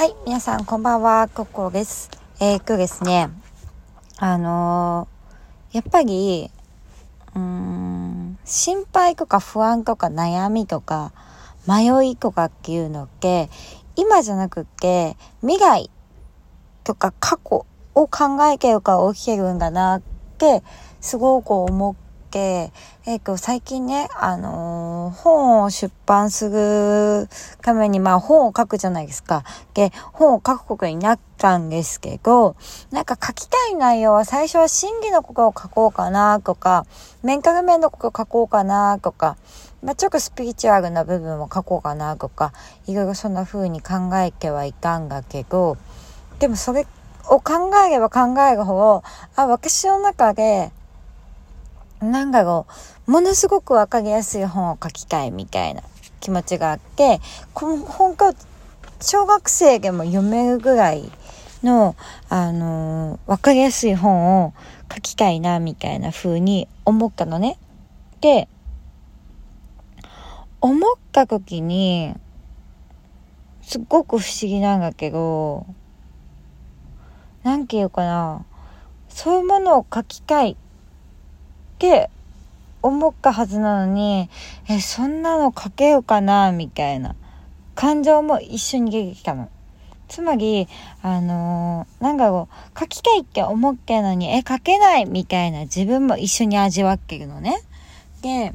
はい、皆さんこんばんは、ココです。えー、今日ですね、あのー、やっぱり、うん、心配とか不安とか悩みとか迷いとかっていうのって、今じゃなくって、未来とか過去を考えてるから起きてるんだなって、すごく思っ、えっ、ー、と、最近ね、あのー、本を出版するために、まあ本を書くじゃないですか。で、本を書くことになったんですけど、なんか書きたい内容は最初は真偽のことを書こうかなとか、メンタル面のことを書こうかなとか、まあ、ちょっとスピリチュアルな部分を書こうかなとか、いろいろそんな風に考えてはいたんだけど、でもそれを考えれば考えるほど、あ、私の中で、なんだろう、ものすごくわかりやすい本を書きたいみたいな気持ちがあって、この本が小学生でも読めるぐらいの、あのー、わかりやすい本を書きたいな、みたいな風に思ったのね。で、思った時に、すっごく不思議なんだけど、なんていうかな、そういうものを書きたいって思ったはずなのに、え、そんなの書けようかな、みたいな感情も一緒に出てきたの。つまり、あのー、なんだろう、書きたいって思ってのに、え、書けないみたいな自分も一緒に味わってるのね。で、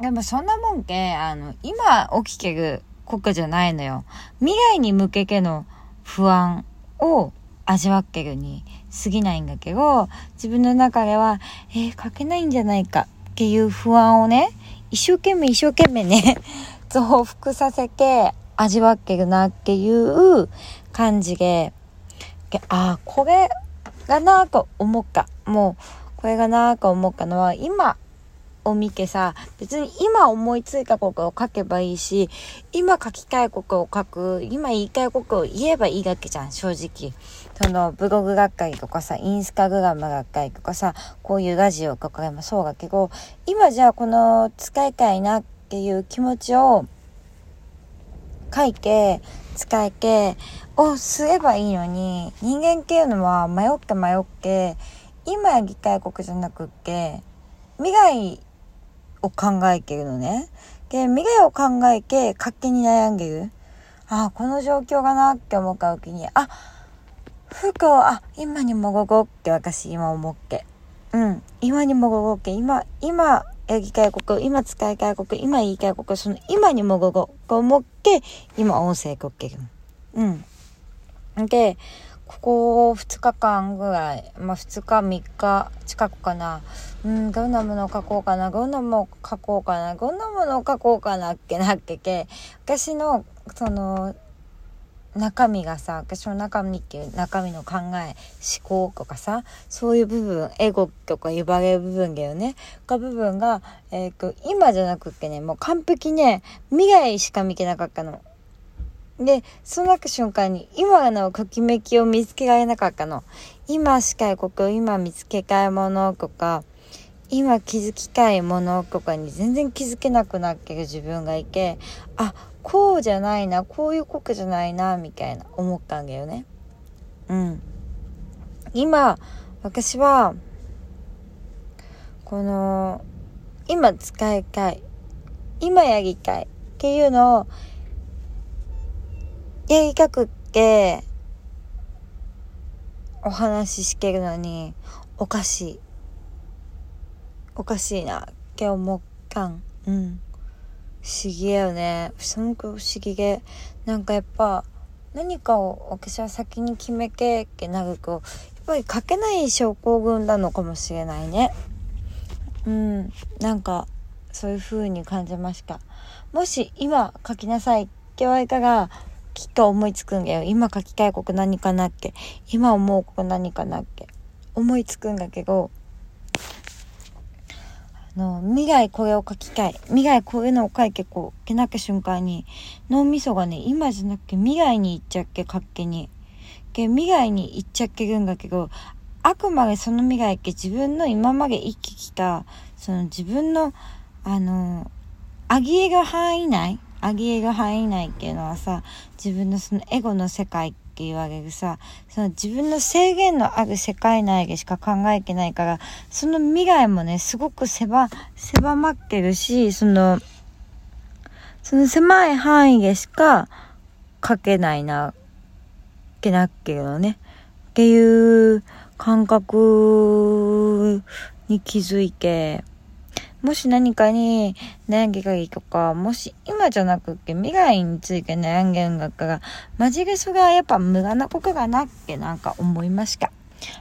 でもそんなもんけ、あの、今起きてることじゃないのよ。未来に向けての不安を味わってるに過ぎないんだけど、自分の中では、えー、書けないんじゃないかっていう不安をね、一生懸命一生懸命ね、増幅させて味わってるなっていう感じで、ああ、これがなぁと思った。もう、これがなぁと思ったのは、今を見てさ、別に今思いついたことを書けばいいし、今書きたいことを書く、今言いたいことを言えばいいだけじゃん、正直。その、ブログ学会とかさ、インスタグラム学会とかさ、こういうラジオとかもそうだけど、今じゃあこの使いたいなっていう気持ちを書いて、使えて、をすればいいのに、人間っていうのは迷って迷って、今やりたいことじゃなくって、未来を考えてるのね。で、未来を考えて勝手に悩んでる。ああ、この状況がなって思った時に、あ、服を、あ、今にもごごって私今思って。うん。今にもごごって、今、今、やりたいこと、今使いたいこと、今言いたいこと、その今にもごごと思って、今音声こってる。うん。で、ここ2日間ぐらい、まあ2日3日近くかな。うん、どんなものを書こうかな、どんなものを書こうかな、どんなものを書こうかなってなってけ、私の、その、中身がさ、私の中身っていう中身の考え、思考とかさ、そういう部分、エゴとか呼ばれる部分だよね。が部分が、えっ、ー、と、今じゃなくってね、もう完璧ね、未来しか見てなかったの。で、そうなった瞬間に、今のときめきを見つけられなかったの。今しかいここ、今見つけたいものとか、今気づきたいものとかに全然気づけなくなってる自分がいて、あ、こうじゃないな、こういうことじゃないな、みたいな思ったんだよね。うん。今、私は、この、今使いたい、今やりたいっていうのをやりたくって、お話ししてるのに、おかしい。おかしいなって思ったん。うん。不思議だよね。すごく不思議で。なんかやっぱ、何かを私は先に決めけってなると、やっぱり書けない症候群なのかもしれないね。うん。なんか、そういう風に感じました。もし今書きなさいって言われたら、きっと思いつくんだよ。今書きたいこと何かなって。今思うこと何かなって。思いつくんだけど、あの、未来これを書きたい。未来こういうのを書いてこう、けなき瞬間に、脳みそがね、今じゃなくて未来に行っちゃっけ、勝手に。け未来に行っちゃっけるんだけど、あくまでその未来って自分の今まで生きてきた、その自分の、あの、あぎえる範囲内あげえる範囲内っていうのはさ、自分のそのエゴの世界って言われるさ、その自分の制限のある世界内でしか考えてないから、その未来もね、すごく狭、狭まってるし、その、その狭い範囲でしか書けないな、けなっけどね。っていう感覚に気づいて、もし何かに悩んでがいいとか、もし今じゃなくって未来について悩んげるんだから、マジでそれはやっぱ無駄なことがなってなんか思いました。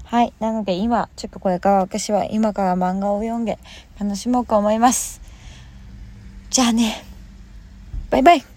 はい。なので今、ちょっとこれから私は今から漫画を読んで楽しもうと思います。じゃあね。バイバイ。